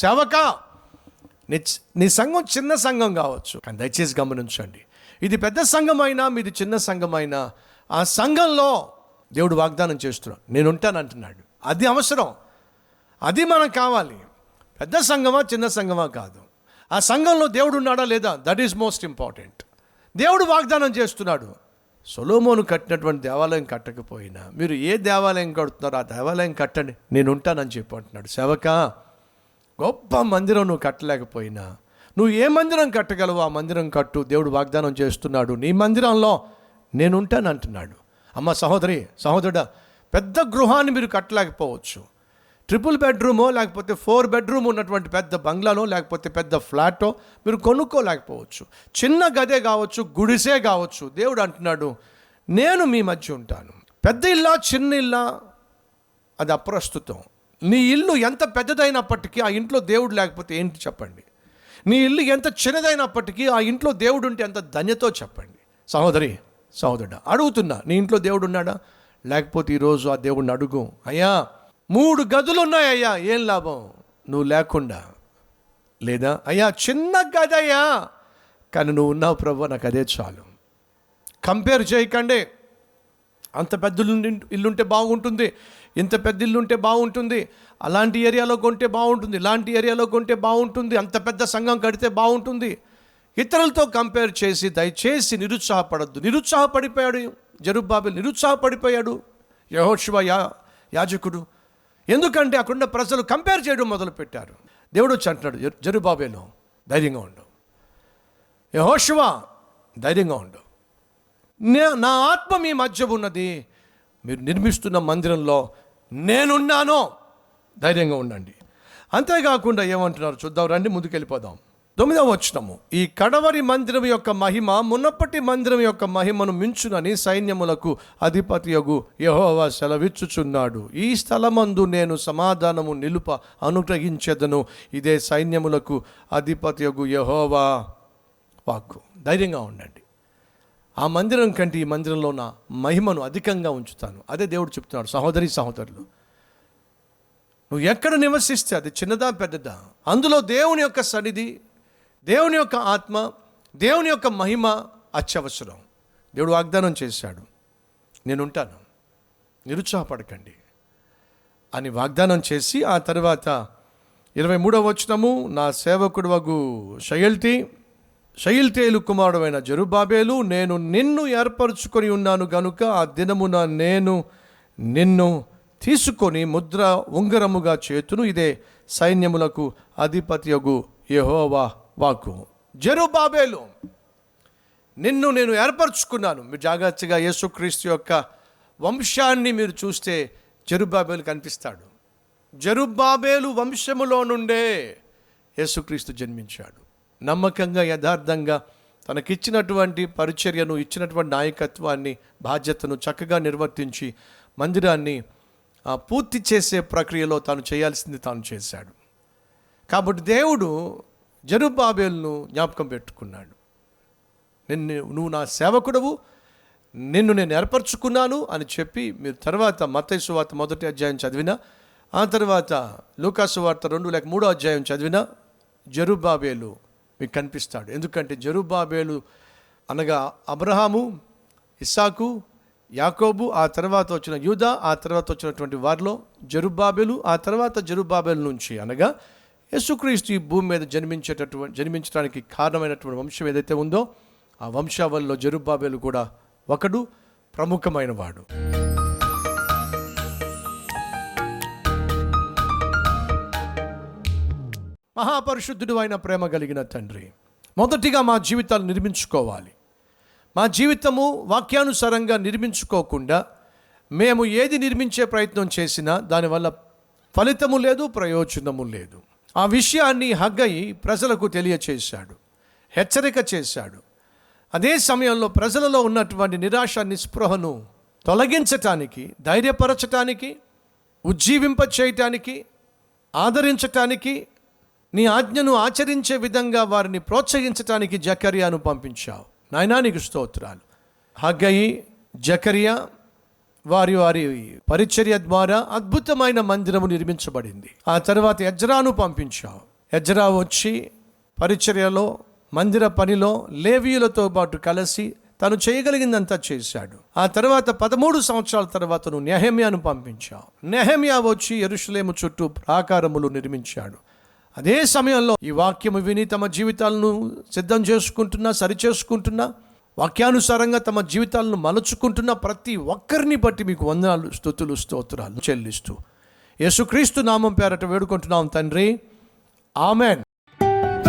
సేవక నీ నీ సంఘం చిన్న సంఘం కావచ్చు. కానీ దయచేసి గమనించండి. ఇది పెద్ద సంఘం అయినా మీది చిన్న సంఘం అయినా ఆ సంఘంలో దేవుడు వాగ్దానం చేస్తున్నాడు. నేను ఉంటాను అంటున్నాడు అది అవసరం. అది మనకు కావాలి. పెద్ద సంఘమా చిన్న సంఘమా కాదు. ఆ సంఘంలో దేవుడు ఉన్నాడా లేదా? దట్ ఈస్ మోస్ట్ ఇంపార్టెంట్ దేవుడు వాగ్దానం చేస్తున్నాడు. సొలోమోను కట్టినటువంటి దేవాలయం కట్టకపోయినా మీరు ఏ దేవాలయం కడుతున్నారో ఆ దేవాలయం కట్టండి. నేను ఉంటానని చెప్పి అంటున్నాడు. సేవక గొప్ప మందిరం నువ్వు కట్టలేకపోయినా. నువ్వు ఏ మందిరం కట్టగలవు? ఆ మందిరం కట్టు. దేవుడు వాగ్దానం చేస్తున్నాడు. నీ మందిరంలో నేను ఉంటాను అంటున్నాడు. అమ్మ సహోదరి సహోదరుడా పెద్ద గృహాన్ని మీరు కట్టలేకపోవచ్చు. ట్రిపుల్ బెడ్రూమో లేకపోతే ఫోర్ బెడ్రూమ్ ఉన్నటువంటి పెద్ద బంగ్లాలో లేకపోతే పెద్ద ఫ్లాటో మీరు కొనుక్కోలేకపోవచ్చు. చిన్న గదే కావచ్చు గుడిసే కావచ్చు. దేవుడు అంటున్నాడు నేను మీ మధ్య ఉంటాను. పెద్ద ఇల్లా చిన్న ఇల్లా అది అప్రస్తుతం. నీ ఇల్లు ఎంత పెద్దదైనప్పటికీ ఆ ఇంట్లో దేవుడు లేకపోతే ఏంటి చెప్పండి? నీ ఇల్లు ఎంత చిన్నదైనప్పటికీ ఆ ఇంట్లో దేవుడు ఉంటే ఎంత ధన్యతో చెప్పండి? సహోదరి సహోదరుడు అడుగుతున్నా నీ ఇంట్లో దేవుడు ఉన్నాడా లేకపోతే ఈరోజు ఆ దేవుడిని అడుగు. అయ్యా మూడు గదులు ఉన్నాయయ్యా ఏం లాభం? నువ్వు లేకుండా. లేదా? అయ్యా చిన్న గదయ్యా కానీ నువ్వు ఉన్నావు ప్రభు నాకు అదే చాలు. కంపేర్ చేయకండి. అంత పెద్ద ఇల్లు- ఇల్లుంటే బాగుంటుంది. ఇంత పెద్ద ఇల్లు ఉంటే బాగుంటుంది. అలాంటి ఏరియాలో కొంటే బాగుంటుంది. ఇలాంటి ఏరియాలో కొంటే బాగుంటుంది. అంత పెద్ద సంఘం కడితే బాగుంటుంది. ఇతరులతో కంపేర్ చేసి దయచేసి నిరుత్సాహపడద్దు. నిరుత్సాహపడిపోయాడు జరుబాబు నిరుత్సాహపడిపోయాడు యహోశివ యా యాజకుడు. ఎందుకంటే అక్కడున్న ప్రజలు కంపేర్ చేయడం మొదలుపెట్టారు. దేవుడు వచ్చి అంటున్నాడు "జరు- జరుబాబేలో ధైర్యంగా ఉండు. యహోశివ ధైర్యంగా ఉండు. నే- నా ఆత్మ మీ మధ్య ఉన్నది. మీరు నిర్మిస్తున్న మందిరంలో నేనున్నాను. ధైర్యంగా ఉండండి. అంతేకాకుండా ఏమంటున్నారు చూద్దాం రండి ముందుకెళ్ళిపోదాం. తొమ్మిదవ వచ్చినము ఈ కడవరి మందిరం యొక్క మహిమ మున్నప్పటి మందిరం యొక్క మహిమను మించునని సైన్యములకు అధిపతి యొగు యహోవా సెలవిచ్చుచున్నాడు. ఈ స్థలమందు నేను సమాధానము నిలుప అనుగ్రహించెదను. ఇదే సైన్యములకు అధిపతి యొగు యహోవా వాక్కు. ధైర్యంగా ఉండండి. ఆ మందిరం కంటే ఈ మందిరంలో ఉన్న మహిమను అధికంగా ఉంచుతాను. అదే దేవుడు చెప్తున్నాడు సహోదరి సహోదరులు. నువ్వు ఎక్కడ నివసిస్తే అది చిన్నదా పెద్దదా? అందులో దేవుని యొక్క సన్నిధి దేవుని యొక్క ఆత్మ దేవుని యొక్క మహిమ అత్యవసరం. దేవుడు వాగ్దానం చేశాడు నేను ఉంటాను నిరుత్సాహపడకండి అని వాగ్దానం చేసి ఆ తర్వాత ఇరవై మూడవ వచనము నా సేవకుడు వగు షయల్తి శైల్తేలు కుమారుడైన జరుబాబేలు నేను నిన్ను ఏర్పరచుకొని ఉన్నాను గనుక ఆ దినమున నేను నిన్ను తీసుకొని ముద్ర ఉంగరముగా చేతును ఇదే సైన్యములకు అధిపతియగు యహోవా వాకు జరుబాబేలు నిన్ను నేను ఏర్పరచుకున్నాను. మీరు జాగ్రత్తగా యేసుక్రీస్తు యొక్క వంశాన్ని మీరు చూస్తే జరుబాబేలు కనిపిస్తాడు. జరుబాబేలు వంశములో నుండే యేసుక్రీస్తు జన్మించాడు. నమ్మకంగా యథార్థంగా తనకిచ్చినటువంటి పరిచర్యను ఇచ్చినటువంటి నాయకత్వాన్ని బాధ్యతను చక్కగా నిర్వర్తించి మందిరాన్ని పూర్తి చేసే ప్రక్రియలో తాను చేయాల్సింది తాను చేశాడు. కాబట్టి దేవుడు జరుబాబేలును జ్ఞాపకం పెట్టుకున్నాడు. నిన్ను నువ్వు నా సేవకుడవు నిన్ను నేను ఏర్పరచుకున్నాను అని చెప్పి మీరు తర్వాత మత్తయి వార్త మొదటి అధ్యాయం చదివిన ఆ తర్వాత లూకాసు వార్త రెండు లేక మూడో అధ్యాయం చదివిన జరుబాబేలు మీకు కనిపిస్తాడు. ఎందుకంటే జరుబాబేలు అనగా అబ్రహాము ఇస్సాకు యాకోబు ఆ తర్వాత వచ్చిన యూదా ఆ తర్వాత వచ్చినటువంటి వారిలో జరుబాబేలు ఆ తర్వాత జరుబాబేలు నుంచి అనగా యేసుక్రీస్తు ఈ భూమి మీద జన్మించేటటువంటి జన్మించడానికి కారణమైనటువంటి వంశం ఏదైతే ఉందో ఆ వంశావళిలో జరుబాబేలు కూడా ఒకడు ప్రముఖమైన వాడు మహాపరిశుద్ధుడు అయిన ప్రేమ కలిగిన తండ్రి మొదటిగా మా జీవితాలు నిర్మించుకోవాలి. మా జీవితము వాక్యానుసారంగా నిర్మించుకోకుండా మేము ఏది నిర్మించే ప్రయత్నం చేసినా దానివల్ల ఫలితము లేదు ప్రయోజనము లేదు. ఆ విషయాన్ని హగ్గయి ప్రజలకు తెలియచేశాడు హెచ్చరిక చేశాడు. అదే సమయంలో ప్రజలలో ఉన్నటువంటి నిరాశ నిస్పృహను తొలగించటానికి ధైర్యపరచటానికి ఉజ్జీవింప చేయటానికి ఆదరించటానికి నీ ఆజ్ఞను ఆచరించే విధంగా వారిని ప్రోత్సహించటానికి జకర్యాను పంపించావు. నాయనా నీకు స్తోత్రాలు. హగ్గయి జకరియా వారి వారి పరిచర్య ద్వారా అద్భుతమైన మందిరము నిర్మించబడింది. ఆ తర్వాత ఎజ్రాను పంపించావు. ఎజ్రా వచ్చి పరిచర్యలో మందిర పనిలో లేవీయులతో పాటు కలిసి తను చేయగలిగిందంతా చేశాడు. ఆ తర్వాత పదమూడు సంవత్సరాల తర్వాత నువ్వు నెహమ్యాను పంపించావు. నెహమ్యా వచ్చి ఎరుషులేము చుట్టూ ప్రాకారములు నిర్మించాడు. అదే సమయంలో ఈ వాక్యము విని తమ జీవితాలను సిద్ధం చేసుకుంటున్నా సరి చేసుకుంటున్నా వాక్యానుసారంగా తమ జీవితాలను మలుచుకుంటున్న ప్రతి ఒక్కరిని బట్టి మీకు వందనాలు స్థుతులు స్తోత్రాలు చెల్లిస్తూ. యేసుక్రీస్తు నామం పేరట వేడుకుంటున్నాం తండ్రి. ఆమెన్.